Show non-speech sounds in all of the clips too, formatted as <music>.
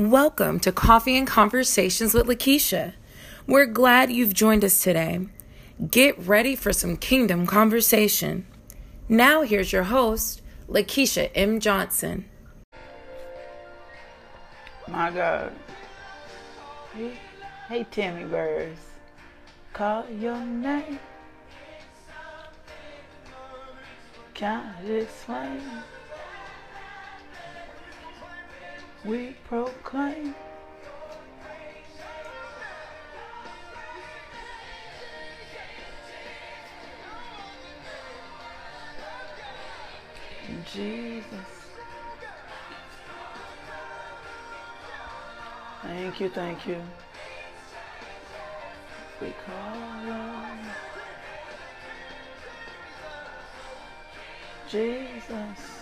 Welcome to Coffee and Conversations with Lakeisha. We're glad you've joined us today. Get ready for some kingdom conversation. Now, here's your host, Lakeisha M. Johnson. My God. Hey, hey Timmy Birds. Call your name. Can't explain. We proclaim. Jesus. Thank you, thank you. We call on Jesus.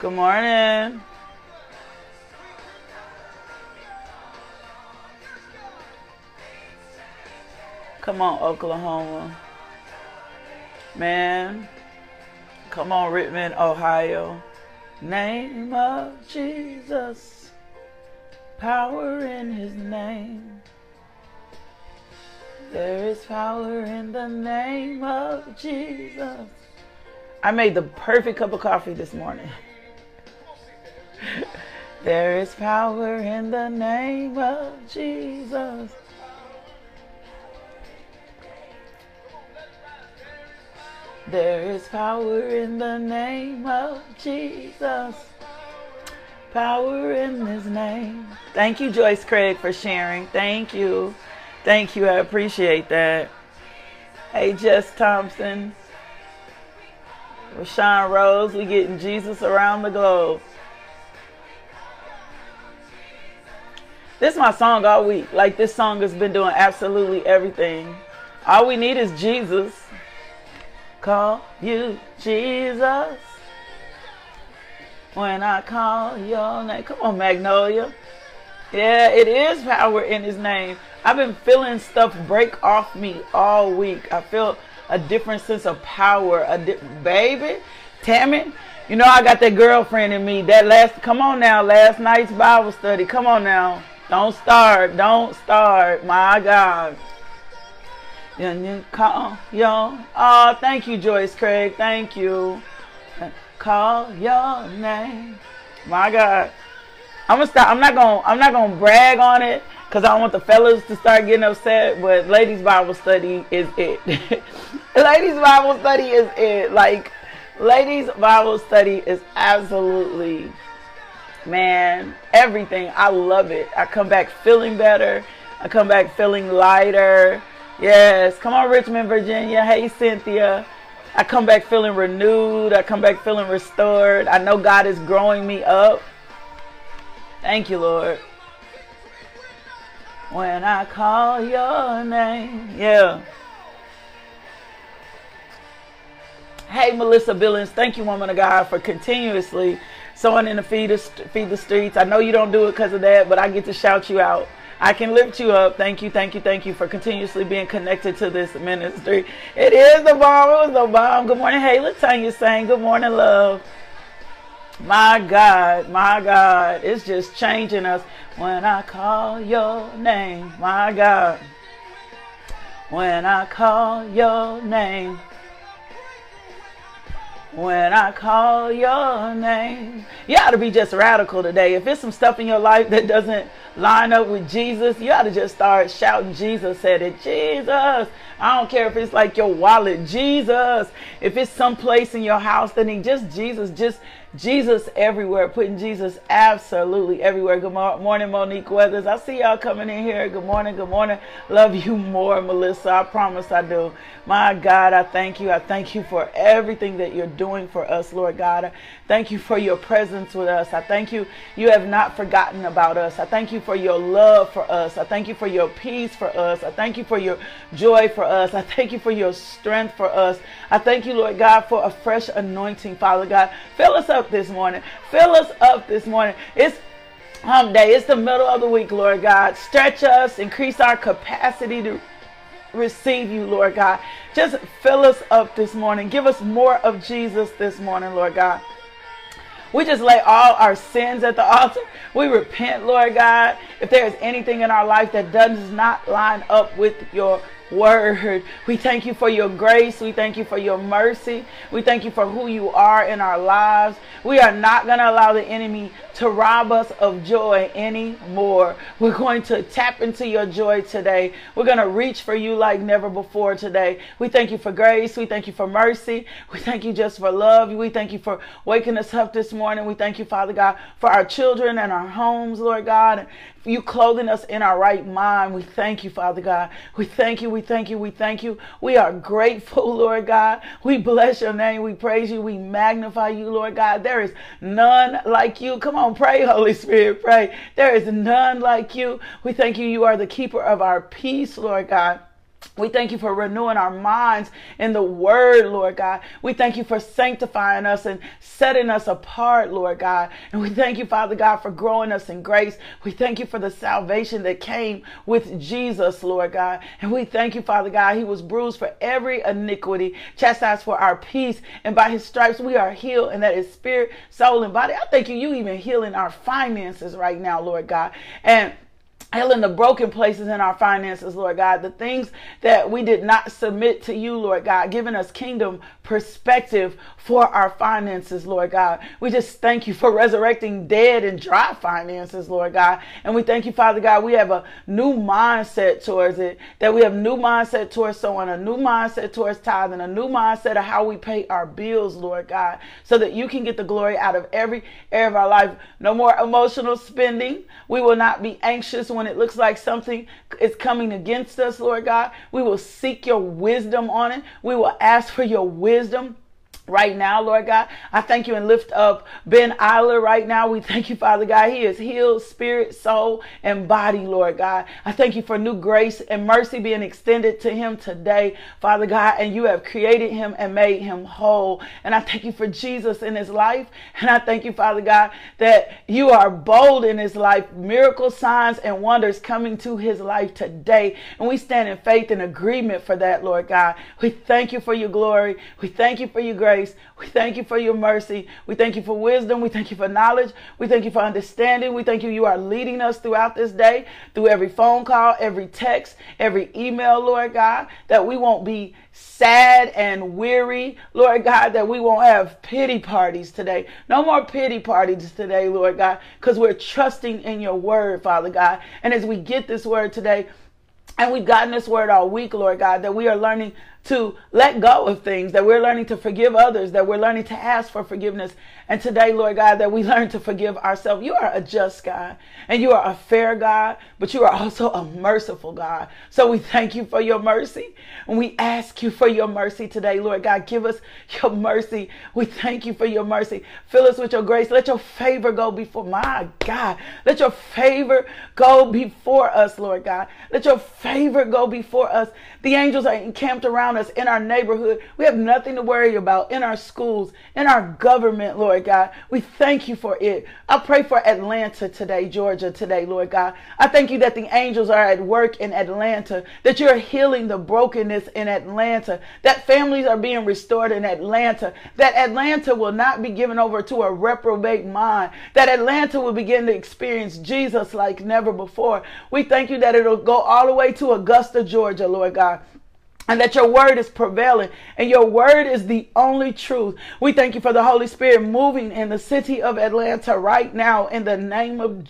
Good morning. Come on, Oklahoma. Man, come on, Rittman, Ohio. Name of Jesus, power in his name. There is power in the name of Jesus. I made the perfect cup of coffee this morning. There is power in the name of Jesus. There is power in the name of Jesus. Power in his name. Thank you, Joyce Craig, for sharing. Thank you. Thank you. I appreciate that. Hey, Jess Thompson. Rashawn Rose, we getting Jesus around the globe. This is my song all week. Like this song has been doing absolutely everything. All we need is Jesus call you Jesus. When I call your name. Come on, Magnolia. Yeah, it is power in his name. I've been feeling stuff break off me all week. I feel a different sense of power. A di- baby, Tammy, you know I got that girlfriend in me. That last, come on now, last night's Bible study. Come on now. Don't start. Don't start. My God. Call your oh thank you Joyce Craig thank you call your name my God I'm gonna stop I'm not gonna I'm not gonna brag on it because I want the fellas to start getting upset but ladies Bible study is it <laughs> ladies Bible study is it like ladies Bible study is absolutely man everything I love it I come back feeling better I come back feeling lighter Yes, come on, Richmond, Virginia. Hey, Cynthia. I come back feeling renewed. I come back feeling restored. I know God is growing me up. Thank you, Lord. When I call your name, yeah. Hey, Melissa Billings. Thank you, woman of God, for continuously sowing in the feed, feed the streets. I know you don't do it because of that, but I get to shout you out. I can lift you up. Thank you, thank you, thank you for continuously being connected to this ministry. It is the bomb. It was the bomb. Good morning, hey, Latanya saying, Good morning, love. My God, my God, it's just changing us when I call your name. My God, when I call your name. When I call your name. You ought to be just radical today. If it's some stuff in your life that doesn't line up with Jesus, you ought to just start shouting Jesus at it. Jesus. I don't care if it's like your wallet. Jesus. If it's someplace in your house need just Jesus, just Jesus everywhere, putting Jesus absolutely everywhere. Good morning, Monique Weathers. I see y'all coming in here. Good morning, good morning. Love you more, Melissa. I promise I do. My God, I thank you. I thank you for everything that you're doing for us, Lord God. I thank you for your presence with us. I thank you. You have not forgotten about us. I thank you for your love for us. I thank you for your peace for us. I thank you for your joy for us. I thank you for your strength for us. I thank you, Lord God, for a fresh anointing, Father God. Fill us up this morning. Fill us up this morning. It's hump day. It's the middle of the week, Lord God. Stretch us, increase our capacity to receive you, Lord God. Just fill us up this morning. Give us more of Jesus this morning, Lord God. We just lay all our sins at the altar. We repent, Lord God. If there is anything in our life that does not line up with your word. We thank you for your grace. We thank you for your mercy. We thank you for who you are in our lives. We are not going to allow the enemy to rob us of joy anymore. We're going to tap into your joy today. We're going to reach for you like never before today. We thank you for grace. We thank you for mercy. We thank you just for love. We thank you for waking us up this morning. We thank you, Father God, for our children and our homes, Lord God, and you clothing us in our right mind. We thank you, Father God. We thank you. We thank you. We thank you. We are grateful, <laughs> Lord God. We bless your name. We praise you. We magnify you, Lord God. There is none like you. Come on, pray, Holy Spirit, pray. There is none like you. We thank you. You are the keeper of our peace, Lord God. We thank you for renewing our minds in the word, Lord God. We thank you for sanctifying us and setting us apart, Lord God. And we thank you, Father God, for growing us in grace. We thank you for the salvation that came with Jesus, Lord God. And we thank you, Father God. He was bruised for every iniquity, chastised for our peace. And by his stripes, we are healed. And that is spirit, soul, and body. I thank you, you even healing our finances right now, Lord God. And healing the broken places in our finances, Lord God, the things that we did not submit to you, Lord God, giving us kingdom perspective for our finances, Lord God. We just thank you for resurrecting dead and dry finances, Lord God. And we thank you, Father God, we have a new mindset towards it, that we have new mindset towards sowing, a new mindset towards tithing, a new mindset of how we pay our bills, Lord God, so that you can get the glory out of every area of our life. No more emotional spending. We will not be anxious when it looks like something is coming against us, Lord God. We will seek your wisdom on it. We will ask for your wisdom right now, Lord God. I thank you and lift up Ben Eiler right now. We thank you, Father God. He is healed, spirit, soul, and body, Lord God. I thank you for new grace and mercy being extended to him today, Father God. And you have created him and made him whole. And I thank you for Jesus in his life. And I thank you, Father God, that you are bold in his life. Miracle signs and wonders coming to his life today. And we stand in faith and agreement for that, Lord God. We thank you for your glory. We thank you for your grace grace. We thank you for your mercy. We thank you for wisdom. We thank you for knowledge. We thank you for understanding. We thank you. You are leading us throughout this day, through every phone call, every text, every email, Lord God, that we won't be sad and weary, Lord God, that we won't have pity parties today. No more pity parties today, Lord God, because we're trusting in your word, Father God. And as we get this word today, and we've gotten this word all week, Lord God, that we are learning to let go of things, that we're learning to forgive others, that we're learning to ask for forgiveness. And today, Lord God, that we <laughs> learn to forgive ourselves. You are a just God and you are a fair God, but you are also a merciful God. So we thank you for your mercy and we ask you for your mercy today, Lord God. Give us your mercy. We thank you for your mercy. Fill us with your grace. Let your favor go before my God. Let your favor go before us, Lord God. Let your favor go before us. The angels are encamped around us in our neighborhood. We have nothing to worry about in our schools, in our government, Lord God. We thank you for it. I pray for Atlanta today, Georgia today, Lord God. I thank you that the angels are at work in Atlanta, that you're healing the brokenness in Atlanta, that families are being restored in Atlanta, that Atlanta will not be given over to a reprobate mind, that Atlanta will begin to experience Jesus like never before. We thank you that it'll go all the way to Augusta, Georgia, Lord God and that your word is prevailing and your word is the only truth. We thank you for the Holy Spirit moving in the city of Atlanta right now in the name of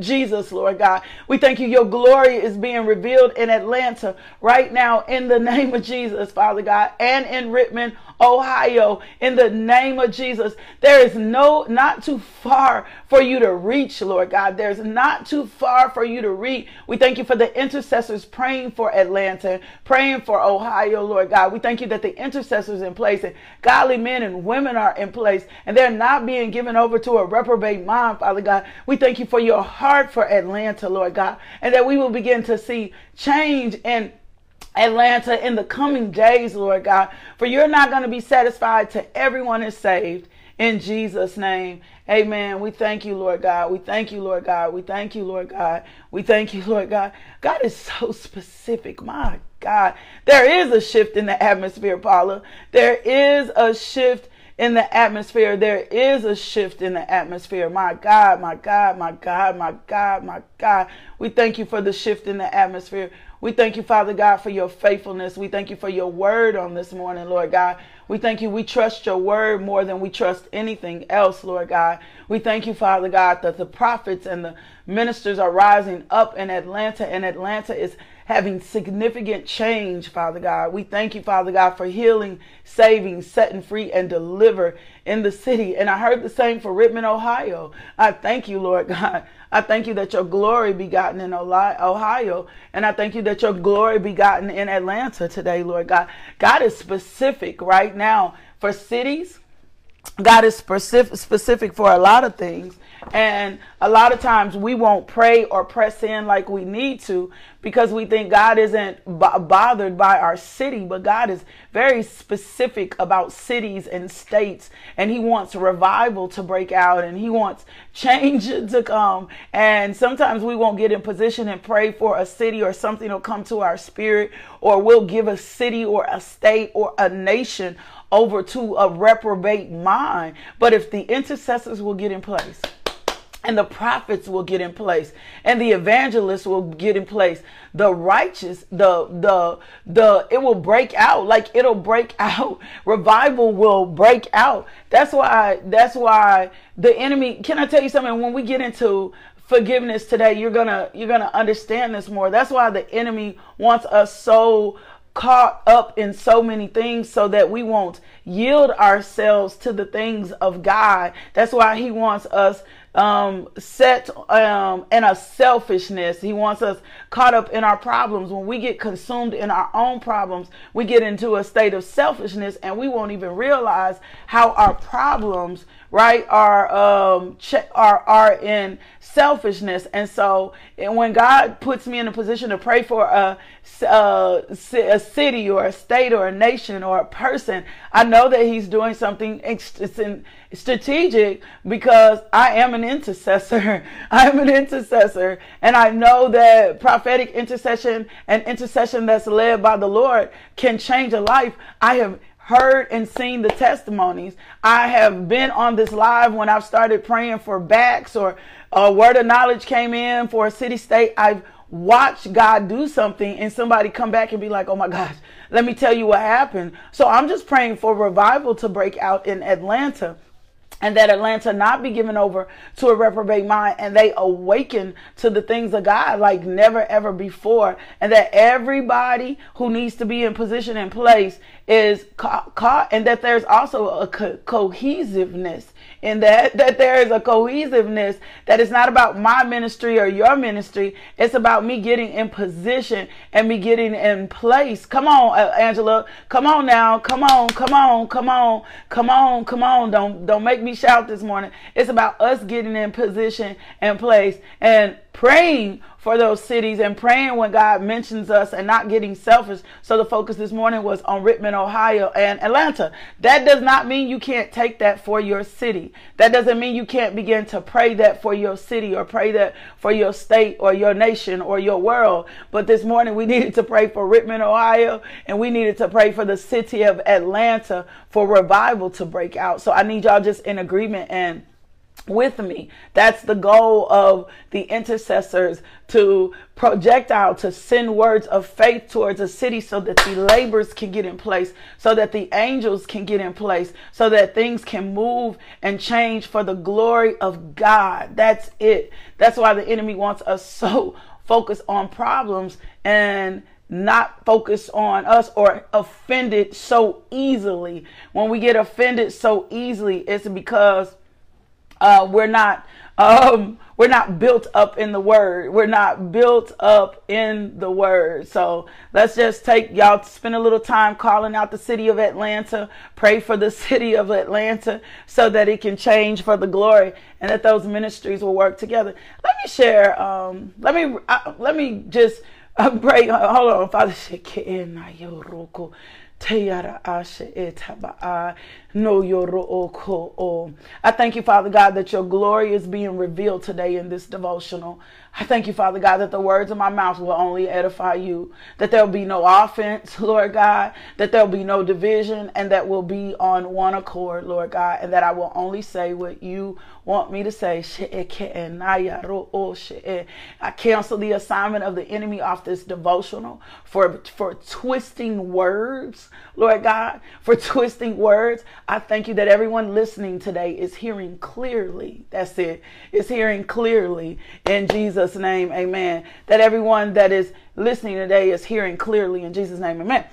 Jesus, Lord God. We thank you. Your glory is being revealed in Atlanta right now in the <laughs> name of Jesus, Father God, and in Rittman, Ohio, in the name of Jesus. There is no, not too far for you to reach, Lord God. There's not too far for you to reach. We thank you for the intercessors praying for Atlanta, praying for Ohio, Lord God. We thank you that the intercessors in place and godly men and women are in place and they're not being given over to a reprobate mind, Father God. We thank you for your heart for Atlanta, Lord God, and that we will begin to see change in Atlanta in the coming days, Lord God. For you're not going to be satisfied till everyone is saved. In Jesus' name, amen. We thank you, Lord God. We thank you, Lord God. We thank you, Lord God. We thank you, Lord God. God is so specific. My God. There is a shift in the atmosphere, Paula. There is a shift in the atmosphere. There is a shift in the atmosphere. My God, my God, my God, my God, my God. We thank you for the shift in the atmosphere. We thank you, Father God, for your faithfulness. We thank you for your word on this morning, Lord God. We thank you. We trust your word more than we trust anything else, Lord God. We thank you, Father God, that the prophets and the ministers are rising up in Atlanta, and Atlanta is having significant change, Father God. We thank you, Father God, for healing, saving, setting free, and deliver in the city. And I heard the same for Rittman, Ohio. I thank you, Lord <laughs> God. I thank you that your glory be gotten in Ohio. And I thank you that your glory be gotten in Atlanta today, Lord God. God is specific right now for cities. God is specific, specific for a lot of things. And a lot of times we won't pray or press in like we need to because we think God isn't b- bothered by our city, but God is very specific about cities and states. And He wants revival to break out and He wants change <laughs> to come. And sometimes we won't get in position and pray for a city or something will come to our spirit, or we'll give a city or a state or a nation over to a reprobate mind. But if the intercessors will get in place, and the prophets will get in place and the evangelists will get in place the righteous the the the it will break out. Like it'll break <laughs> out. Revival will break out. That's why that's why the enemy can i tell you something? When we get into forgiveness today you're gonna you're gonna understand this more. That's why the enemy wants us so caught up in so many things so that we won't yield ourselves to the things of God. That's why he wants us um, set um, in a selfishness. He wants us caught up in our problems. When we get consumed in our own problems, we get into a state of selfishness and we won't even realize how our problems, right, are um, are are in selfishness. And so, and when God puts me in a position to pray for a, a, a city or a state or a nation or a person, I know that He's doing something strategic because I am an intercessor. <laughs> I am an intercessor. And I know that prophetic intercession and intercession that's led by the Lord can change a life. I have heard and seen the testimonies. I have been on this live when I've started praying for backs or a word of knowledge came in for a city state. I've watched God do something and somebody come back and be like, oh my gosh, let me tell you what happened. So I'm just praying for revival to break out in Atlanta and that Atlanta not be given over to a reprobate mind and they awaken to the things of God like never ever before and that everybody who needs to be in position and place is caught and that there's also a co- cohesiveness in that that there is a cohesiveness that is not about my ministry or your ministry. It's about me getting in position and me getting in place. Come on angela. Come on now. Come on come on come on come on come on. Don't don't make me shout this morning. It's about us getting in position and place. And praying for those cities and praying when God mentions us and not getting selfish. So the focus this morning was on Rittman, Ohio and Atlanta. That does not mean you can't take that for your city. That doesn't mean you can't begin to pray that for your city or pray that for your state or your nation or your world. But this morning we <laughs> needed to pray for Rittman, Ohio and we needed to pray for the city of Atlanta for revival to break out. So I need y'all just in agreement and with me. That's the goal of the intercessors to project out, to send words of faith towards a city so that the labors can get in place, so that the angels can get in place, so that things can move and change for the glory of God. That's it. That's why the enemy wants us <laughs> so focused on problems and not focus on us or offended so easily. When we get offended so easily, it's because uh, we're not um, we're not built up in the word. We're not built up in the word. So let's just take y'all to spend a little time calling out the city of Atlanta. Pray for the <laughs> city of Atlanta so that it can change for the glory and that those ministries will work together. Let me share. Um, let me uh, let me just uh, <laughs> pray. Hold on, Father. <laughs> Etaba no yoro o. I thank you, Father God, that your glory is being revealed today in this devotional. I thank you, Father God, that the words of my mouth will only edify you, that there'll be no offense, <laughs> Lord God, that there'll be no division, and that we'll be on one accord, Lord God, and that I will only say what you want me to say. Oh, eh. I cancel the assignment of the enemy off this devotional for, for twisting words, Lord God, for twisting words. I thank you that everyone listening today is hearing clearly. That's it. Is hearing clearly in Jesus' name. Amen. That everyone that is listening today is hearing clearly in Jesus' name. Amen.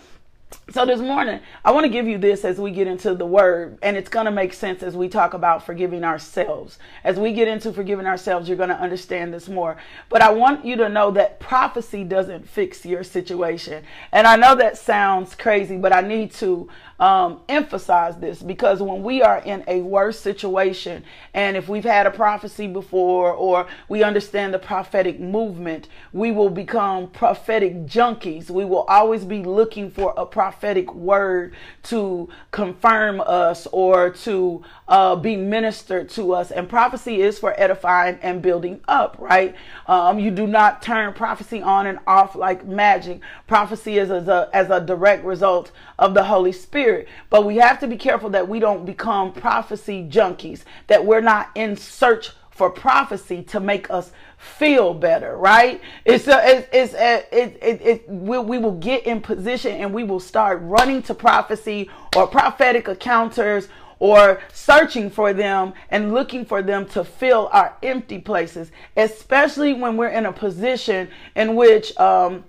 So this morning, I want to give you this as we get into the word, and it's going to make sense as we talk about forgiving ourselves. As we get into forgiving ourselves, you're going to understand this more. But I want you to know that prophecy doesn't fix your situation. And I know that sounds crazy, but I need to um, emphasize this because when we are in a worse situation, and if we've had a prophecy before or we understand the prophetic movement, we will become prophetic junkies. We will always be looking for a prophetic word to confirm us or to uh, be ministered to us. And prophecy is for edifying and building up, right? Um, you do not turn prophecy on and off like magic. Prophecy is as a, as a direct result of the Holy Spirit. But we have to be careful that we don't become prophecy junkies, that we're not in search for prophecy to make us feel better, right? It's a, it's, it's a, it, it, it, we, we will get in position and we will start running to prophecy or prophetic encounters or searching for them and looking for them to fill our empty places, especially when we're in a position in which um,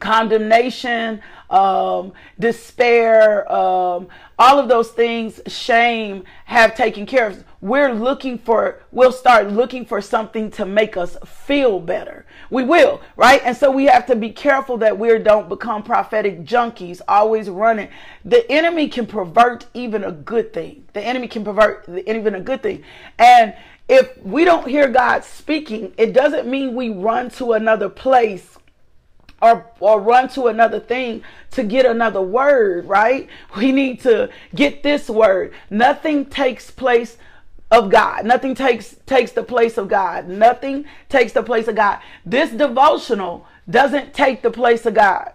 condemnation, um, despair, um, all of those things, shame have taken care of. We're looking for, we'll start looking for something to make us feel better. We will, right? And so we have to be careful that we don't become prophetic junkies, always running. The enemy can pervert even a good thing. The enemy can pervert even a good thing. And if we don't hear God speaking, it doesn't mean we run to another place or or run to another thing to get another word, right? <laughs> We need to get this word. Nothing takes place of God. Nothing takes takes the place of God. Nothing takes the place of God. This devotional doesn't take the place of God.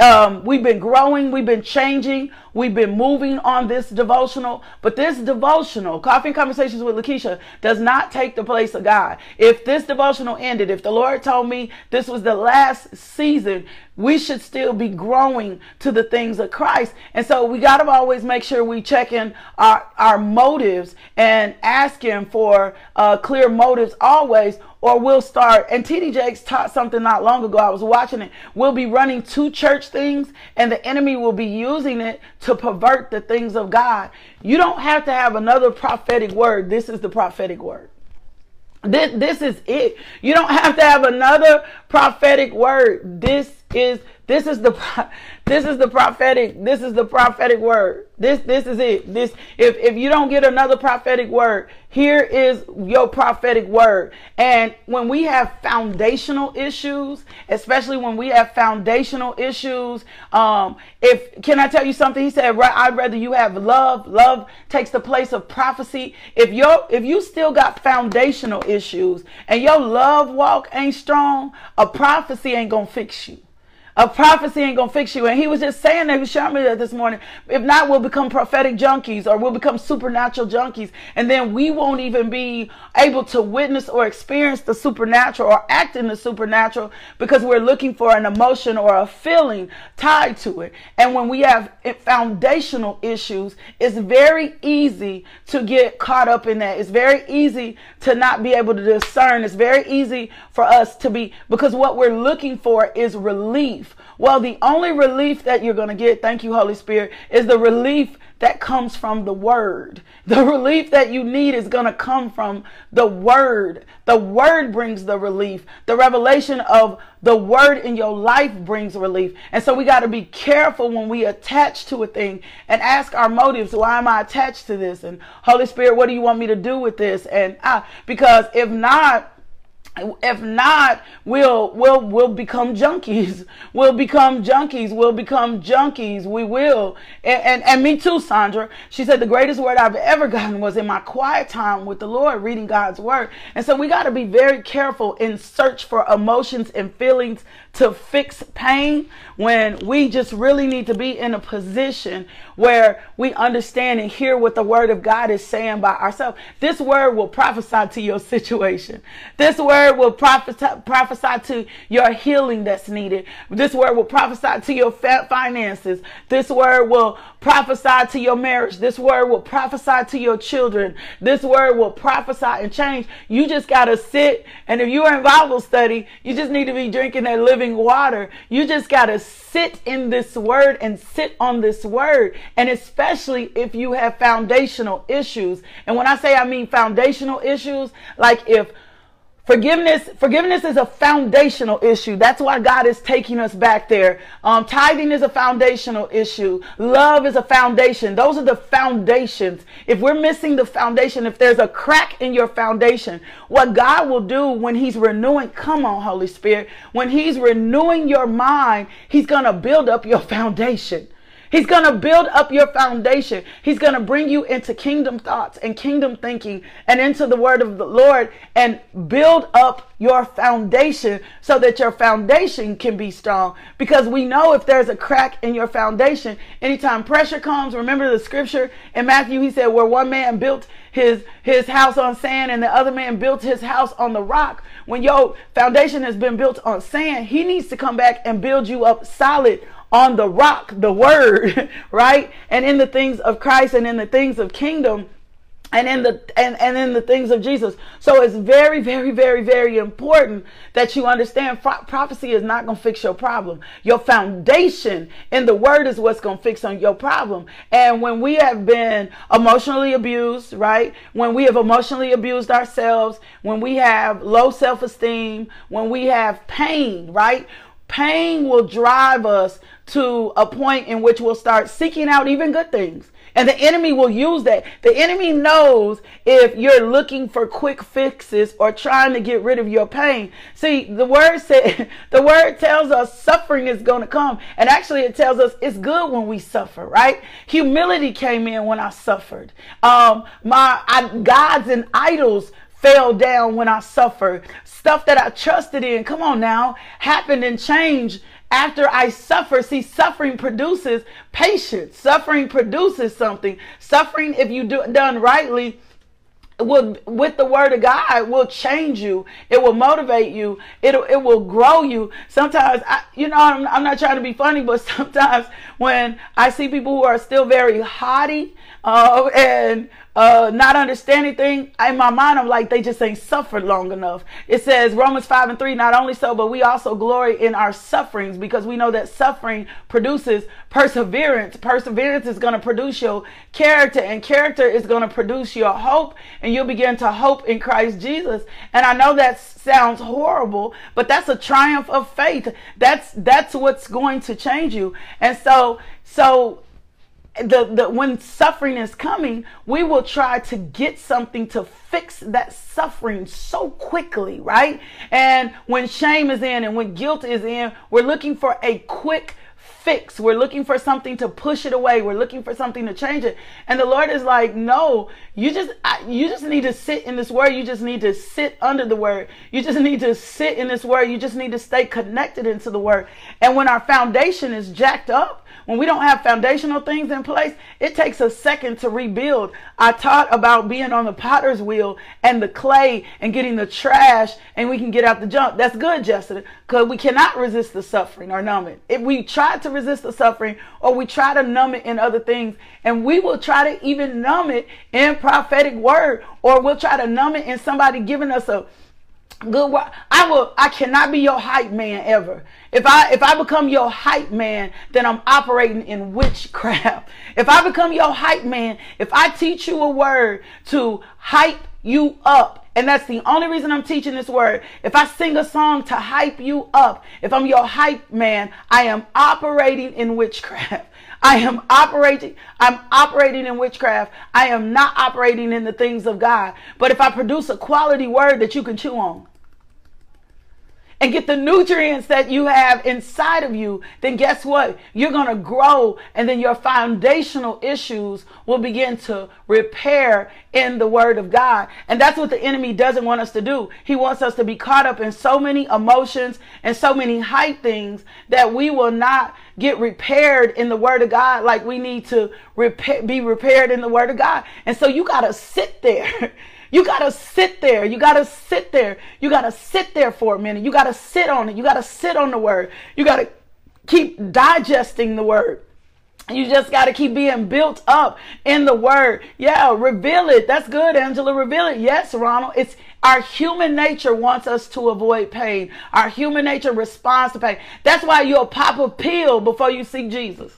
Um, we've been growing, we've been changing, we've been moving on this devotional, but this devotional, Coffee and Conversations with Lakeisha, does not take the place of God. If this devotional ended, if the Lord told me this was the last season, we should still be growing to the things of Christ. And so we got to always make sure we check in our, our motives and asking for uh, clear motives always or we'll start and TD Jakes taught something not long ago. I was watching it. We'll be running two church things and the enemy will be using it to pervert the things of God. You don't have to have another prophetic word. This is the prophetic word. This, this is it. You don't have to have another prophetic word. This is this is the this is the prophetic this is the prophetic word. This this is it. This if if you don't get another prophetic word, here is your prophetic word. And when we have foundational issues, especially when we have foundational issues, um, if can I tell you something? He said, right, I'd rather you have love. Love takes the place of prophecy. If you if you still got foundational issues and your love walk ain't strong, a prophecy ain't gonna fix you. A prophecy ain't gonna fix you. And he was just saying that, he was showing me that this morning. If not, we'll become prophetic junkies or we'll become supernatural junkies. And then we won't even be able to witness or experience the supernatural or act in the supernatural because we're looking for an emotion or a feeling tied to it. And when we have foundational issues, it's very easy to get caught up in that. It's very easy to not be able to discern. It's very easy for us to be, because what we're looking for is relief relief. Well, the only relief that you're going to get, thank you, Holy Spirit, is the relief that comes from the word. The relief that you need is going to come from the word. The word brings the relief. The revelation of the word in your life brings relief. And so we got to be careful when we attach to a thing and ask our motives. Why am I attached to this? And Holy Spirit, what do you want me to do with this? And ah, because if not, if not we'll we'll we'll become junkies. <laughs> We'll become junkies. We'll become junkies. We will. And, and and me too sandra. She said the greatest word i've ever gotten was in my quiet time with the lord reading god's word. And so we got to be very careful in search for emotions and feelings to fix pain when we just really need to be in a position where we understand and hear what the word of God is saying by ourselves. This word will prophesy to your situation. This word will prophesy, prophesy to your healing that's needed. This word will prophesy to your finances. This word will prophesy to your marriage. This word will prophesy to your children. This word will prophesy and change. You just got to sit. And if you're in Bible study, you just need to be drinking that living water. You just got to sit in this word and sit on this word. And especially if you have foundational issues. And when I say I mean foundational issues, like if Forgiveness, forgiveness is a foundational issue. That's why God is taking us back there. Um, tithing is a foundational issue. Love is a foundation. Those are the foundations. If we're missing the foundation, if there's a crack in your foundation, what God will do when He's renewing, come on, Holy Spirit, when He's renewing your mind, He's going to build up your <laughs> foundation. He's going to build up your foundation. He's going to bring you into kingdom thoughts and kingdom thinking and into the word of the Lord and build up your foundation so that your foundation can be strong. Because we know if there's a crack in your foundation, anytime pressure comes, remember the scripture in Matthew, he said, where one man built his, his house on sand and the other man built his house on the rock. When your foundation has been built on sand, he needs to come back and build you up solid on the rock, the word, <laughs> right? And in the things of Christ and in the things of kingdom and in the and, and in the things of Jesus. So it's very, very, very, very important that you understand pro- prophecy is not to fix your problem. Your foundation in the word is what's to fix on your problem. And when we have been emotionally abused, right? When we have emotionally abused ourselves, when we have low self-esteem, when we have pain, right? Pain will drive us to a point in which we'll start seeking out even good things. And the enemy will use that. The enemy knows if you're looking for quick fixes or trying to get rid of your pain. See, the word <laughs> said, the word tells us suffering is going to come. And actually it tells us it's good when we suffer, right? Humility came in when I suffered. Um, my I, gods and idols fell down when I suffered. Stuff that I trusted in, come on now, happened and changed after I suffer. See, suffering produces patience. Suffering produces something. Suffering, if you do it done rightly, will with the word of God will change you. It will motivate you. It'll it will grow you. Sometimes I, you know, I'm, I'm not trying to be funny, but <laughs> sometimes when I see people who are still very haughty uh, and uh, not understanding things, in my mind, I'm like, they just ain't suffered long enough. It says Romans 5 and 3, not only so, but we also glory in our sufferings because we know that suffering produces perseverance. Perseverance is going to produce your character, and character is going to produce your hope, and you'll begin to hope in Christ Jesus. And I know that sounds horrible, but that's a triumph of faith. That's that's what's going to change you. And so so the, the when suffering is coming, we will try to get something to fix that suffering so quickly, right? And when shame is in and when guilt is in, we're looking for a quick fix. We're looking for something to push it away. We're looking for something to change it. And the Lord is like, no, you just, you just need to sit in this word. You just need to sit under the word. You just need to sit in this word. You just need to stay connected into the word. And when our foundation is jacked up, when we don't have foundational things in place, it takes a second to rebuild. I taught about being on the potter's wheel and the clay and getting the trash and we can get out the junk. That's good, Jessica, because we cannot resist the suffering or numb it. If we try to resist the suffering or we try to numb it in other things, and we will try to even numb it in prophetic word or we'll try to numb it in somebody giving us a good. I will I cannot be your hype man ever. If I if I become your hype man, then I'm operating in witchcraft. <laughs> If I become your hype man, if I teach you a word to hype you up, and that's the only reason I'm teaching this word. If I sing a song to hype you up, if I'm your hype man, I am operating in witchcraft. <laughs> I am operating, I'm operating in witchcraft. I am not operating in the things of God. But if I produce a quality word that you can chew on, and get the nutrients that you have inside of you, then guess what? You're going to grow and then your foundational issues will begin to repair in the word of God. And that's what the enemy doesn't want us to do. He wants us to be caught up in so many emotions and so many hype things that we will not get repaired in the word of God like we need to be repaired in the word of God. And so you got to sit there <laughs> You got to sit there. You got to sit there. You got to sit there for a minute. You got to sit on it. You got to sit on the word. You got to keep digesting the word. You just got to keep being built up in the word. Yeah, reveal it. That's good, Angela. Reveal it. Yes, Ronald. It's our human nature wants us to avoid pain. Our human nature responds to pain. That's why you'll pop a pill before you see Jesus.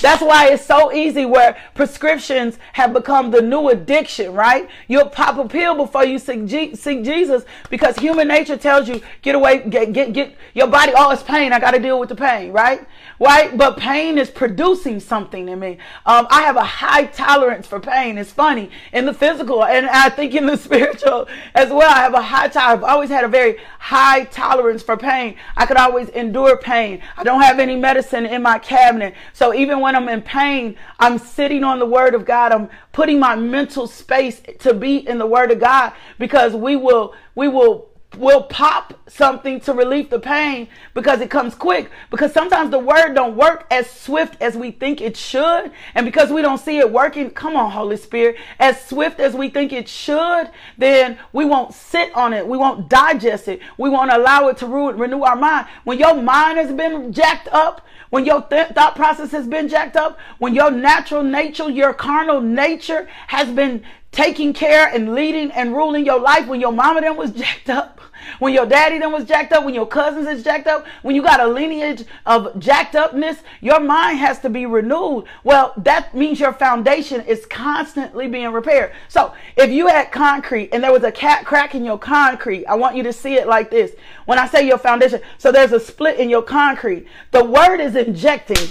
That's why it's so easy where prescriptions have become the new addiction, right? You'll pop a pill before you seek, G- seek Jesus because human nature tells you, get away, get, get, get your body, oh, it's pain. I got to deal with the pain, right? Right? But pain is producing something in me. Um, I have a high tolerance for pain. It's funny in the physical and I think in the <laughs> spiritual as well. I have a high tolerance. I've always had a very high tolerance for pain. I could always endure pain. I don't have any medicine in my cabinet. So even when I'm in pain, I'm sitting on the word of God. I'm putting my mental space to be in the word of God because we will, we will will pop something to relieve the pain because it comes quick. Because sometimes the word don't work as swift as we think it should. And because we don't see it working come on holy spirit as swift as we think it should then we won't sit on it. We won't digest it. We won't allow it to renew our mind. When your mind has been jacked up when your th- thought process has been jacked up, when your natural nature, your carnal nature has been taking care and leading and ruling your life, when your mama then was <laughs> jacked up, when your daddy then was jacked up, when your cousins is jacked up, when you got a lineage of jacked upness, your mind has to be renewed. Well, that means your foundation is constantly being repaired. So if you had concrete and there was a cat crack in your concrete, I want you to see it like this. When I say your foundation, so there's a split in your concrete. The word is injecting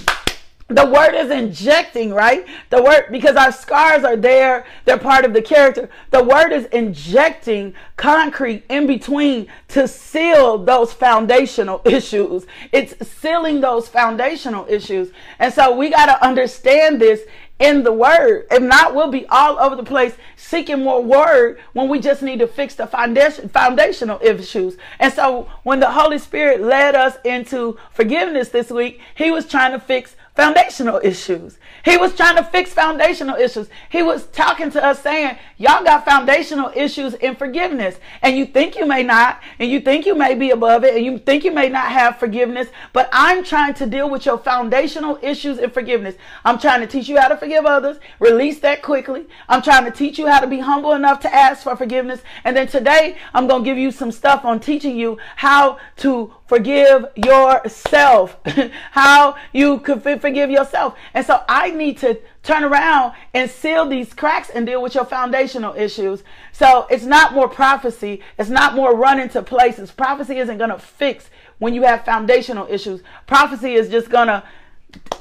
the word is injecting, right? The word, because our scars are there, they're part of the character. The word is injecting concrete in between to seal those foundational <laughs> issues. It's sealing those foundational issues. And so we got to understand this in the word. If not, we'll be all over the place seeking more word when we just need to fix the foundation, foundational issues. And so when the Holy Spirit led us into forgiveness this week, he was trying to fix foundational issues. He was trying to fix foundational issues. He was talking to us saying, y'all got foundational issues in forgiveness. And you think you may not, and you think you may be above it, and you think you may not have forgiveness, but I'm trying to deal with your foundational issues in forgiveness. I'm trying to teach you how to forgive others, release that quickly. I'm trying to teach you how to be humble enough to ask for forgiveness. And then today, I'm going to give you some stuff on teaching you how to forgive yourself, <laughs> how you could forgive yourself. And so I need to turn around and seal these cracks and deal with your foundational issues. So it's not more prophecy. It's not more running to places. Prophecy isn't going to fix when you have foundational issues. Prophecy is just going to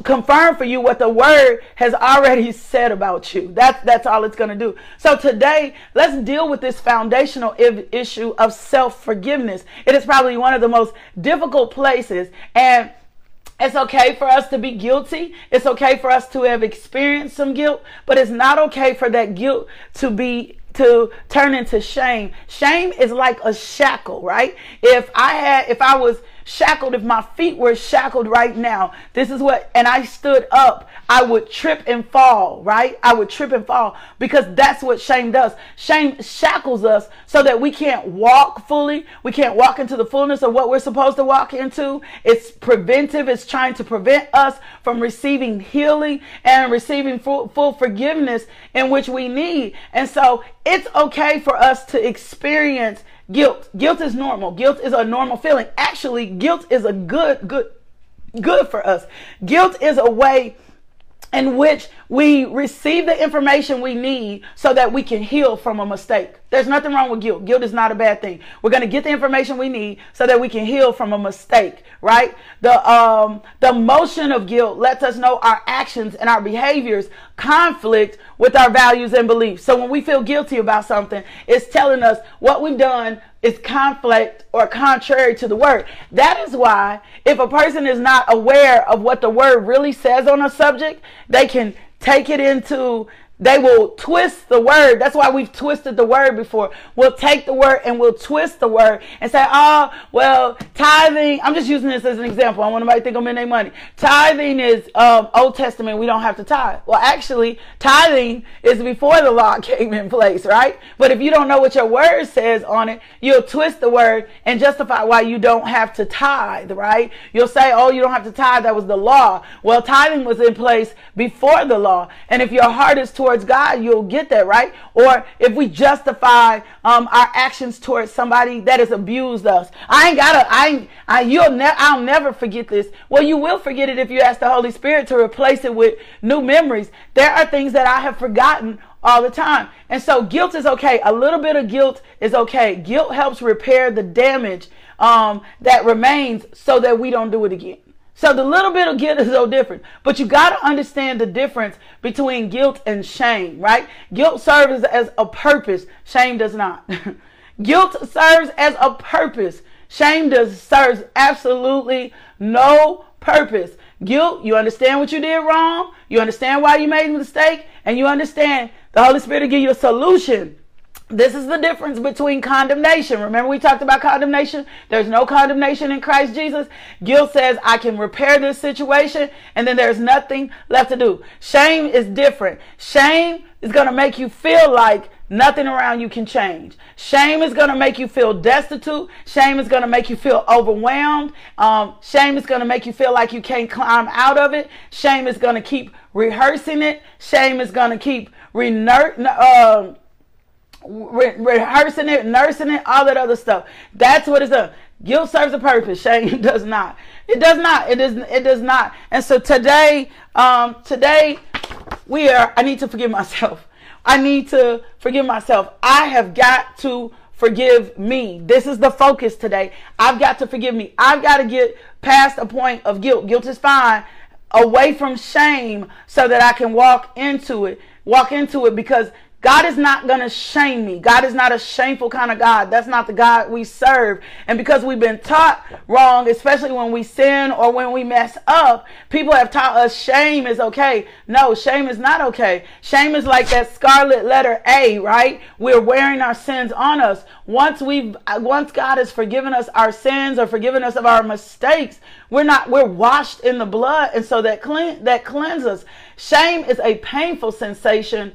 confirm for you what the word has already <laughs> said about you. That's that's all it's going to do. So today, let's deal with this foundational issue of self-forgiveness. It is probably one of the most difficult places and it's okay for us to be guilty. It's okay for us to have experienced some guilt, but it's not okay for that guilt to be to turn into shame. Shame is like a shackle, right? If I had if I was shackled, if my feet were shackled right now, this is what, and I stood up, I would trip and fall, right? I would trip and fall because that's what shame does. Shame shackles us so that we can't walk fully. We can't walk into the fullness of what we're supposed to walk into. It's preventive. It's trying to prevent us from receiving healing and receiving full, full forgiveness in which we need. And so it's okay for us to experience Guilt. Guilt is normal. Guilt is a normal feeling. Actually, guilt is a good, good, good for us. Guilt is a way in which we receive the information we need so that we can heal from a mistake. There's nothing wrong with guilt. Guilt is not a bad thing. We're going to get the information we need so that we can heal from a mistake, right? The um the motion of guilt lets us know our actions and our behaviors conflict with our values and beliefs. So when we feel guilty about something, it's telling us what we've done is conflict or contrary to the word. That is why if a person is not aware of what the word really says on a subject, they can take it into they will twist the word. That's why we've twisted the word before. We'll take the word and we'll twist the word and say, oh, well, tithing. I'm just using this as an example. I want nobody to think I'm in their money. Tithing is um, Old Testament. We don't have to tithe. Well, actually, tithing is before the law <laughs> came in place, right? But if you don't know what your word says on it, you'll twist the word and justify why you don't have to tithe, right? You'll say, oh, you don't have to tithe. That was the law. Well, tithing was in place before the law. And if your heart is towards God, you'll get that, right? Or if we justify um, our actions towards somebody that has abused us, I ain't gotta, I ain't, I, you'll never, I'll never forget this. Well, you will forget it if you ask the Holy Spirit to replace it with new memories. There are things that I have forgotten all the time. And so guilt is okay. A little bit of guilt is okay. Guilt helps repair the damage um, that remains so that we don't do it again. So the little bit of guilt is so different. But you got to understand the difference between guilt and shame, right? Guilt serves as a purpose. Shame does not. <laughs> guilt serves as a purpose. Shame does serves absolutely no purpose. Guilt, you understand what you did wrong. You understand why you made a mistake. And you understand the Holy Spirit will give you a solution this is the difference between condemnation. Remember, we talked about condemnation? There's no condemnation in Christ Jesus. Guilt says, I can repair this situation, and then there's nothing left to do. Shame is different. Shame is going to make you feel like nothing around you can change. Shame is going to make you feel destitute. Shame is going to make you feel overwhelmed. Um, shame is going to make you feel like you can't climb out of it. Shame is going to keep rehearsing it. Shame is going to keep renert. Uh, re- rehearsing it, nursing it, all that other stuff. That's what it's a Guilt serves a purpose. <laughs> Shame does not. It does not. It does. It does not. And so today, um, today we are. I need to forgive myself. <laughs> I need to forgive myself. I have got to forgive me. This is the focus today. I've got to forgive me. I've got to get past a point of guilt. Guilt is fine. Away from shame so that I can walk into it. Walk into it because God is not going to shame me. God is not a shameful kind of God. That's not the God we serve. And because we've been taught wrong, especially when we sin or when we mess up, people have taught us shame is okay. No, shame is not okay. Shame is like that scarlet letter A, right? We're wearing our sins on us. Once we've, once God has forgiven us our sins or forgiven us of our mistakes, we're not, we're washed in the blood. And so that clean, that cleanses. Shame is a painful sensation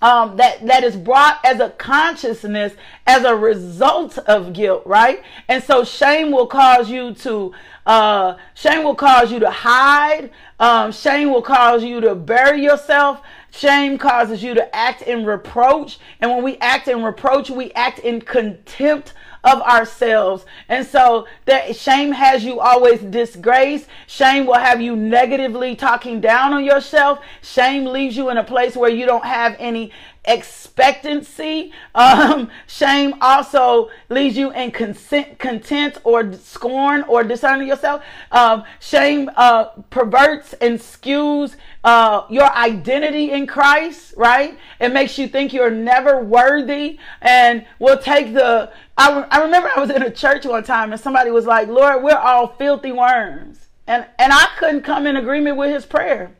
um, that that is brought as a consciousness as a result of guilt, right? And so shame will cause you to uh, shame will cause you to hide. Um, shame will cause you to bury yourself. Shame causes you to act in reproach, and when we act in reproach, we act in contempt of ourselves. And so that shame has you always disgraced. Shame will have you negatively talking down on yourself. Shame leaves you in a place where you don't have any expectancy. <laughs> Um, shame also leaves you in consent, content or scorn or discerning yourself. Um, shame uh, perverts and skews uh, your identity in Christ, right? It makes you think you're never worthy and will take the. I, I remember I was in a church one time and somebody was like, Lord, we're all filthy worms. And, and I couldn't come in agreement with his prayer.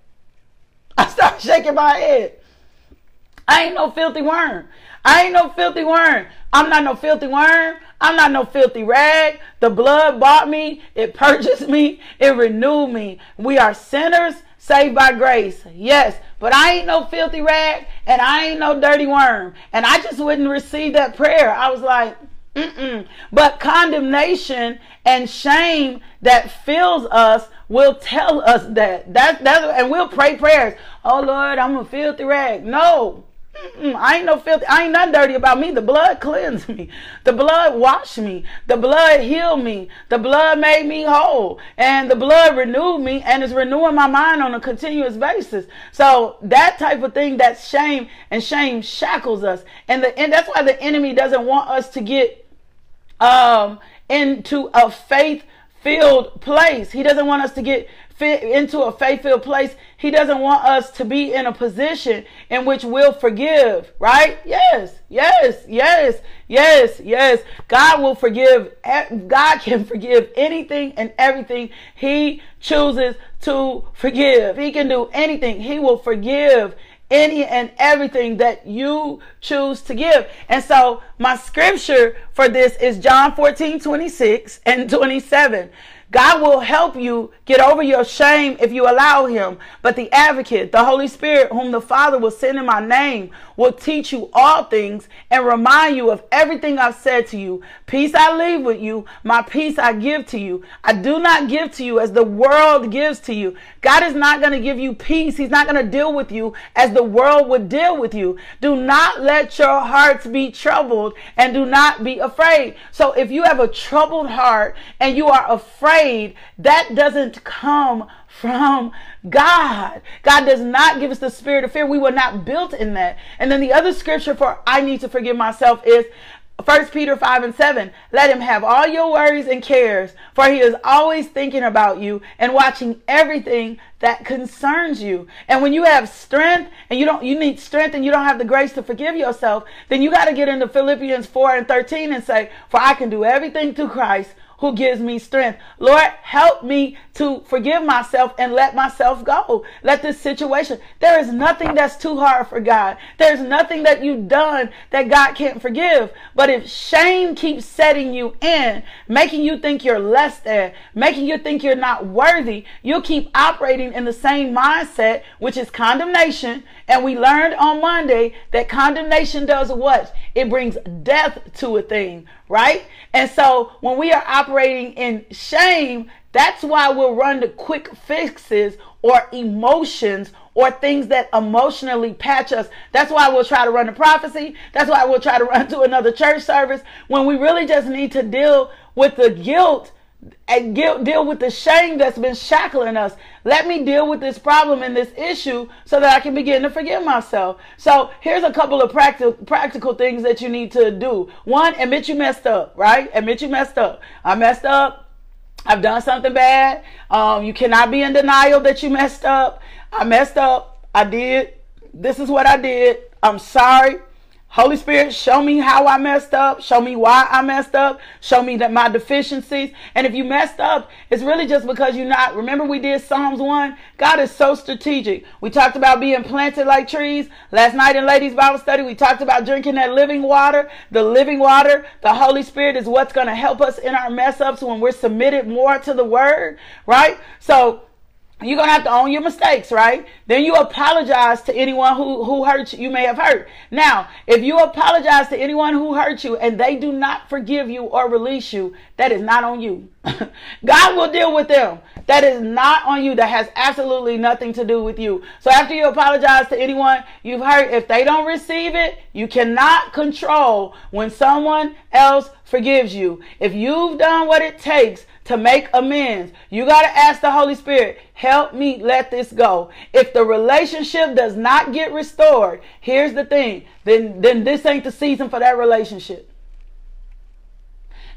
I started shaking my head. I ain't no filthy worm. I ain't no filthy worm. I'm not no filthy worm. I'm not no filthy rag. The blood bought me. It purchased me. It renewed me. We are sinners saved by grace. Yes, but I ain't no filthy rag and I ain't no dirty worm. And I just wouldn't receive that prayer. I was like, mm-mm. But condemnation and shame that fills us will tell us that. That, that and we'll pray prayers. Oh Lord, I'm a filthy rag. No, I ain't no filthy. I ain't nothing dirty about me. The blood cleansed me. The blood washed me. The blood healed me. The blood made me whole. And the blood renewed me and is renewing my mind on a continuous basis. So that type of thing, that's shame and shame shackles us. And the and that's why the enemy doesn't want us to get um into a faith filled place. He doesn't want us to get fit into a faith filled place. He doesn't want us to be in a position in which we'll forgive, right? Yes, yes, yes, yes, yes. God will forgive. God can forgive anything and everything He chooses to forgive. He can do anything. He will forgive any and everything that you choose to give. And so my scripture for this is John 14, 26 and 27. God will help you get over your shame if you allow Him. But the advocate, the Holy Spirit, whom the Father will send in my name, will teach you all things and remind you of everything I've said to you. Peace I leave with you, my peace I give to you. I do not give to you as the world gives to you. God is not going to give you peace. He's not going to deal with you as the world would deal with you. Do not let your hearts be troubled and do not be afraid. So if you have a troubled heart and you are afraid, that doesn't come from God. God does not give us the spirit of fear. We were not built in that. And then the other scripture for I need to forgive myself is First Peter 5 and 7. Let him have all your worries and cares, for he is always thinking about you and watching everything that concerns you. And when you have strength and you don't you need strength and you don't have the grace to forgive yourself, then you got to get into Philippians 4 and 13 and say, For I can do everything through Christ who gives me strength. Lord, help me to forgive myself and let myself go. Let this situation, there is nothing that's too hard for God. There's nothing that you've done that God can't forgive. But if shame keeps setting you in, making you think you're less than, making you think you're not worthy, you'll keep operating in the same mindset, which is condemnation. And we learned on Monday that condemnation does what? It brings death to a thing, right? And so when we are operating in shame, that's why we'll run to quick fixes or emotions or things that emotionally patch us. That's why we'll try to run to prophecy. That's why we'll try to <laughs> run to another church service when we really just need to deal with the guilt and guilt, deal with the shame that's been shackling us. Let me deal with this problem and this issue so that I can begin to forgive myself. So here's a couple of practical practical things that you need to do. One, admit you messed up, right? Admit you messed up. I messed up. I've done something bad. Um, you cannot be in denial that you messed up. I messed up. I did. This is what I did. I'm sorry. Holy Spirit, show me how I messed up. Show me why I messed up. Show me that my deficiencies. And if you messed up, it's really just because you're not. Remember, we did Psalms 1? God is so strategic. We talked about being planted like trees. Last night in Ladies Bible Study, we talked about drinking that living water. The living water, the Holy Spirit is what's going to help us in our mess ups when we're submitted more to the Word, right? So, you're gonna have to own your mistakes, right? Then you apologize to anyone who, who hurt you, you may have hurt. Now, if you apologize to anyone who hurt you and they do not forgive you or release you, that is not on you. <laughs> God will deal with them. That is not on you. That has absolutely nothing to do with you. So after you apologize to anyone you've hurt, if they don't receive it, you cannot control when someone else forgives you. If you've done what it takes to make amends. You got to ask the Holy Spirit, help me let this go. If the relationship does not get restored, here's the thing, then, then this ain't the season for that relationship.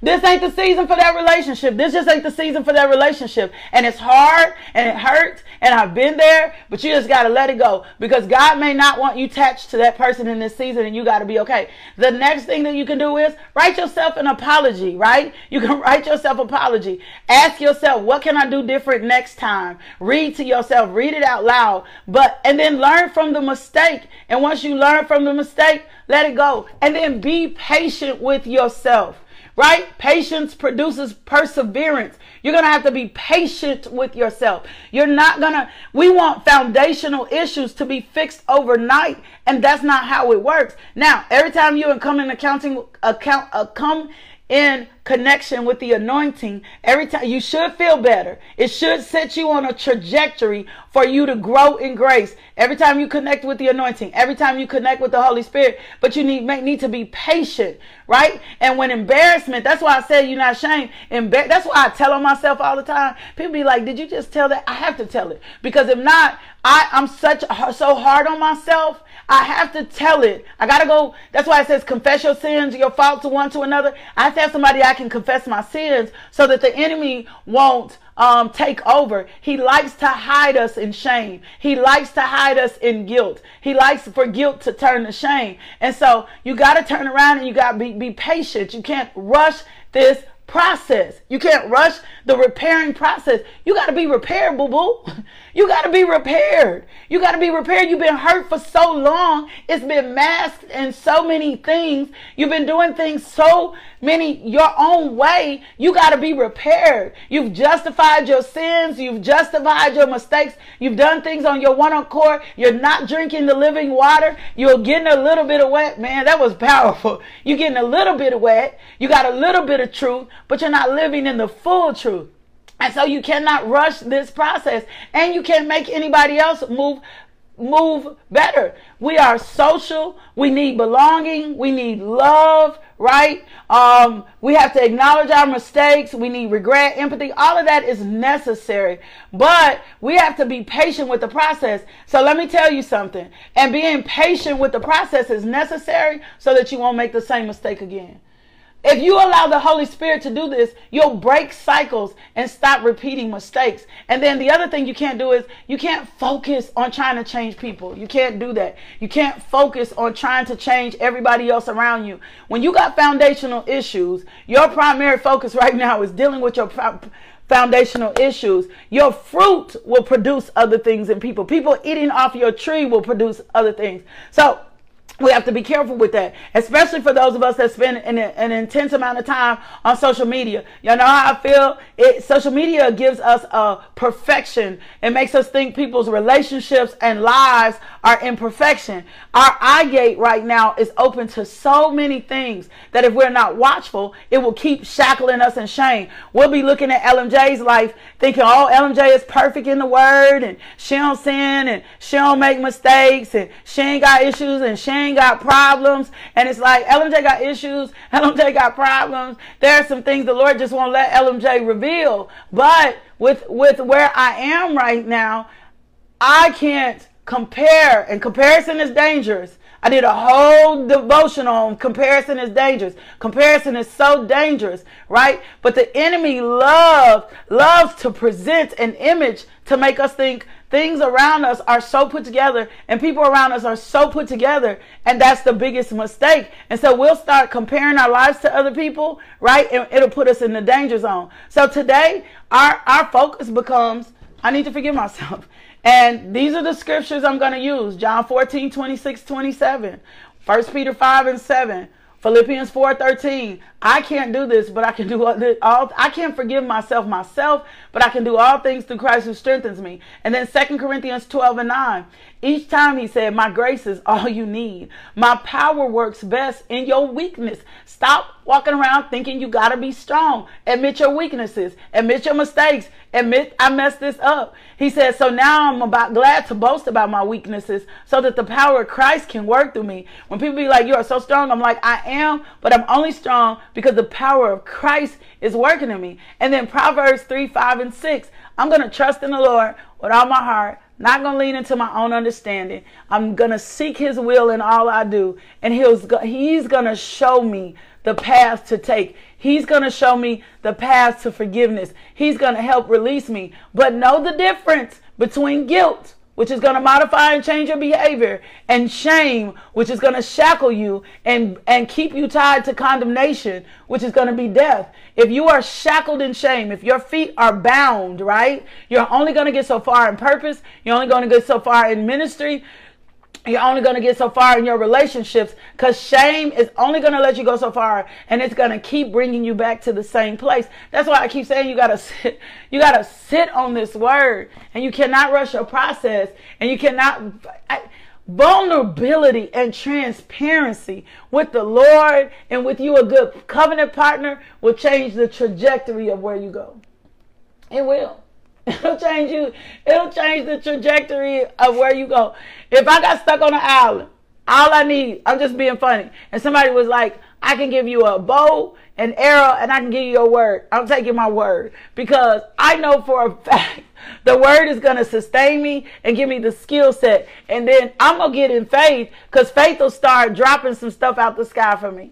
This ain't the season for that relationship. This just ain't the season for that relationship. And it's hard and it hurts and I've been there, but you just got to let it go because God may not want you attached to that person in this season and you got to be okay. The next thing that you can do is write yourself an apology, right? You can <laughs> write yourself apology. Ask yourself, what can I do different next time? Read to yourself, read it out loud, but, and then learn from the mistake. And once you learn from the mistake, let it go. And then be patient with yourself right? Patience produces perseverance. You're going to have to be patient with yourself. You're not going to, we want foundational issues to be fixed overnight, and that's not how it works. Now, every time you come in accounting, account, uh, come in connection with the anointing, every time you should feel better. It should set you on a trajectory for you to grow in grace. Every time you connect with the anointing, every time you connect with the Holy Spirit, but you need need to be patient, right? And when embarrassment, that's why I say you're not ashamed. Embar- that's why I tell on myself all the time. People be like, "Did you just tell that?" I have to tell it because if not, I I'm such so hard on myself. I have to tell it. I gotta go. That's why it says confess your sins, your faults to one to another. I have to have somebody I can confess my sins so that the enemy won't um, take over. He likes to hide us in shame. He likes to hide us in guilt. He likes for guilt to turn to shame. And so you got to turn around and you got to be, be patient. You can't rush this process. You can't rush the repairing process. You got to be repaired, boo boo. <laughs> You got to be repaired. You got to be repaired. You've been hurt for so long. It's been masked in so many things. You've been doing things so many your own way. You got to be repaired. You've justified your sins. You've justified your mistakes. You've done things on your one accord. You're not drinking the living water. You're getting a little bit of wet. Man, that was powerful. You're getting a little bit of wet. You got a little bit of truth, but you're not living in the full truth. And so you cannot rush this process and you can't make anybody else move move better. We are social. We need belonging. We need love, right? Um, we have to acknowledge our mistakes. We need regret, empathy. All of that is necessary. But we have to be patient with the process. So let me tell you something. And being patient with the process is necessary so that you won't make the same mistake again. If you allow the Holy Spirit to do this, you'll break cycles and stop repeating mistakes. And then the other thing you can't do is you can't focus on trying to change people. You can't do that. You can't focus on trying to change everybody else around you. When you got foundational issues, your primary focus <laughs> right now is dealing with your foundational issues. Your fruit will produce other things in people. People eating off your tree will produce other things. So we have to be careful with that, especially for those of us that spend an, an, intense amount of time on social media. You know how I feel? It, social media gives us a perfection. It makes us think people's relationships and lives are imperfection. Our eye gate right now is open to so many things that if we're not watchful, it will keep shackling us in shame. We'll be looking at LMJ's life thinking, oh, LMJ is perfect in the word and she don't sin and she don't make mistakes and she ain't got issues and she ain't got problems. And it's like LMJ got issues, <laughs> LMJ got problems. There are some things the Lord just won't let LMJ reveal. But with with where I am right now, I can't compare and comparison is dangerous. I did a whole devotion on comparison is dangerous. Comparison is so dangerous, right? But the enemy loves loves to present an image to make us think things around us are so put together and people around us are so put together and that's the biggest mistake and so we'll start comparing our lives to other people right and it'll put us in the danger zone so today our our focus becomes i need to forgive myself <laughs> and these are the scriptures i'm going to use john 14 26 27 1 peter 5 and 7 Philippians 4:13. I can't do this, but I can do all I can't forgive myself myself, but I can do all things through Christ who strengthens me. And then 2 Corinthians 12 and 9. Each time he said, My grace is all you need. My power works best in your weakness. Stop walking around thinking you got to be strong. Admit your weaknesses, admit your mistakes, admit I messed this up. He said, So now I'm about glad to boast about my weaknesses so that the power of Christ can work through me. When people be like, You are so strong, I'm like, I am, but I'm only strong because the power of Christ is working in me. And then Proverbs 3, 5, and 6. I'm going to trust in the Lord with all my heart not going to lean into my own understanding. I'm going to seek his will in all I do. And he's, he's going to show me the path to take. He's going to show me the path to forgiveness. He's going to help release me. But know the difference between guilt which is going to modify and change your behavior, and shame, which is going to shackle you and, and keep you tied to condemnation, which is going to be death. If you are shackled in shame, if your feet are bound, right, you're only going to get so far in purpose, you're only going to get so far in ministry, you're only going to get so far in your relationships because shame is only going to let you go so far and it's going to keep bringing you back to the same place that's why i keep saying you got to sit you got to sit on this word and you cannot rush your process and you cannot I, vulnerability and transparency with the Lord and with you, a good covenant partner, will change the trajectory of where you go. It will. It'll change you. It'll change the trajectory of where you go. If I got stuck on an island, all I need, I'm just being funny, and somebody was like, I can give you a bow, an arrow, and I can give you a word. I'm taking my word because I know for a fact <laughs> the word is going to sustain me and give me the skill set. And then I'm going to get in faith because faith will start dropping some stuff out the sky for me.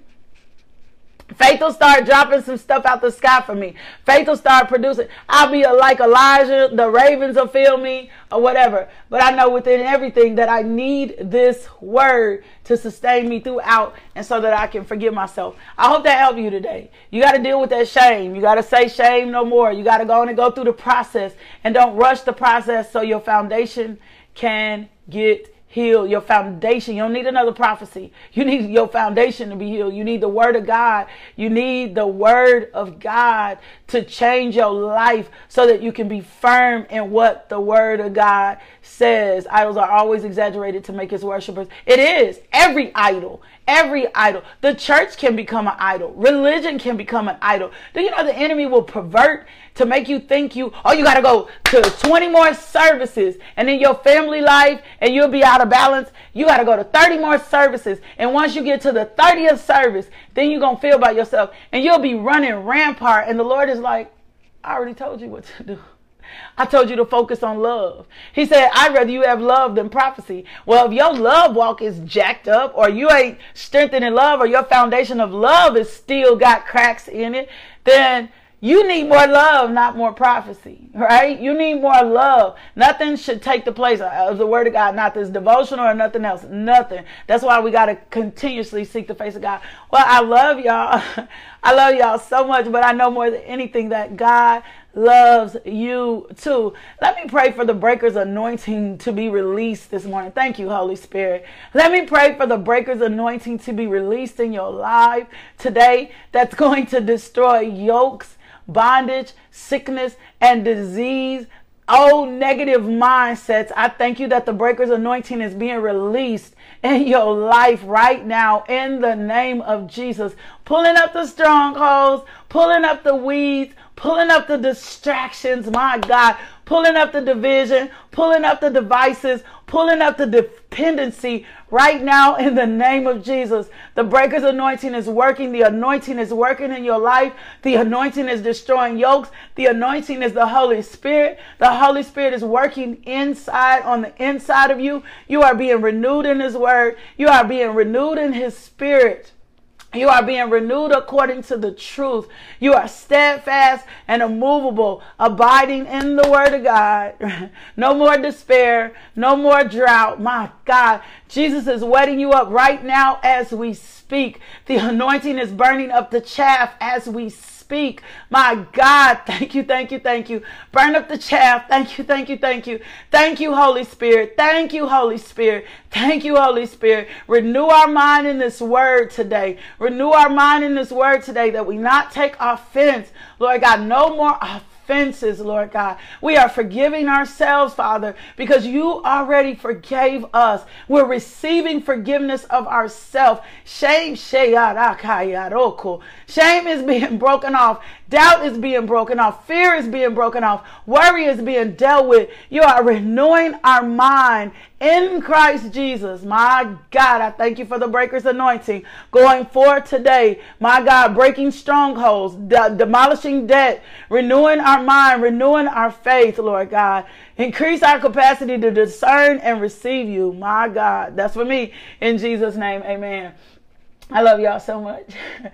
Faith will start dropping some stuff out the sky for me. Faith will start producing. I'll be like Elijah. The ravens will fill me or whatever. But I know within everything that I need this word to sustain me throughout and so that I can forgive myself. I hope that helped you today. You got to deal with that shame. You got to say shame no more. You got to go and go through the process and don't rush the process so your foundation can get heal your foundation. You don't need another prophecy. You need your foundation to be healed. You need the word of God. You need the word of God to change your life so that you can be firm in what the word of God says. Idols are always exaggerated to make his worshipers. It is every idol. Every idol. The church can become an idol. Religion can become an idol. Do you know the enemy will pervert to make you think you, oh, you got to go to 20 more services and in your family life and you'll be out of balance. You got to go to 30 more services. And once you get to the 30th service, then you're going to feel by yourself and you'll be running rampart. And the Lord is like, I already told you what to do. I told you to focus on love. He said, I'd rather you have love than prophecy. Well, if your love walk is jacked up or you ain't strengthened in love or your foundation of love is still got cracks in it, then you need more love, not more prophecy, right? You need more love. Nothing should take the place of the word of God, not this devotional or nothing else. Nothing. That's why we got to continuously seek the face of God. Well, I love y'all. <laughs> I love y'all so much, but I know more than anything that God loves you too. Let me pray for the breaker's anointing to be released this morning. Thank you, Holy Spirit. Let me pray for the breaker's anointing to be released in your life today that's <laughs> going to destroy yokes bondage, sickness, and disease, old negative mindsets. I thank you that the breaker's anointing is being released in your life right now in the name of Jesus. Pulling up the strongholds, pulling up the weeds, pulling up the distractions, my God, pulling up the division, pulling up the devices, pulling up the dependency right now in the name of Jesus. The breaker's anointing is working. The anointing is working in your life. The anointing is destroying yokes. The anointing is the Holy Spirit. The Holy Spirit is working inside on the inside of you. You are being renewed in His word. You are being renewed in His spirit. You are being renewed according to the truth. You are steadfast and immovable, abiding in the word of God. <laughs> no more despair, no more drought. My God, Jesus is wetting you up right now as we speak. The anointing is burning up the chaff as we speak speak. My God, thank you, thank you, thank you. Burn up the chaff. Thank you, thank you, thank you. Thank you, Holy Spirit. Thank you, Holy Spirit. Thank you, Holy Spirit. Renew our mind in this word today. Renew our mind in this word today that we not take offense. Lord God, no more offense offenses, Lord God. We are forgiving ourselves, Father, because you already forgave us. We're receiving forgiveness of ourselves. Shame, shame ah, is being <laughs> broken off. Doubt is being broken off. Fear is being broken off. Worry is being dealt with. You are renewing our mind in Christ Jesus. My God, I thank you for the breaker's anointing going forth today. My God, breaking strongholds, de- demolishing debt, renewing our mind, renewing our faith, Lord God. Increase our capacity to discern and receive you. My God, that's for me. In Jesus' name, amen. I love y'all so much. <laughs>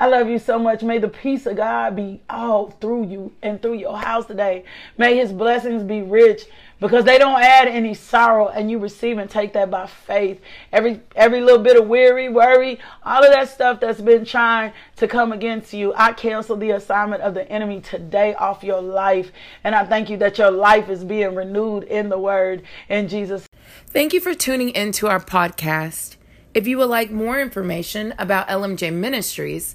I love you so much. May the peace of God be all through you and through your house today. May his blessings be rich because they don't add any sorrow and you receive and take that by faith. Every every little bit of weary, worry, all of that stuff that's been trying to come against you, I cancel the assignment of the enemy today off your life. And I thank you that your life is being renewed in the word in Jesus. Thank you for tuning into our podcast. If you would like more information about LMJ Ministries,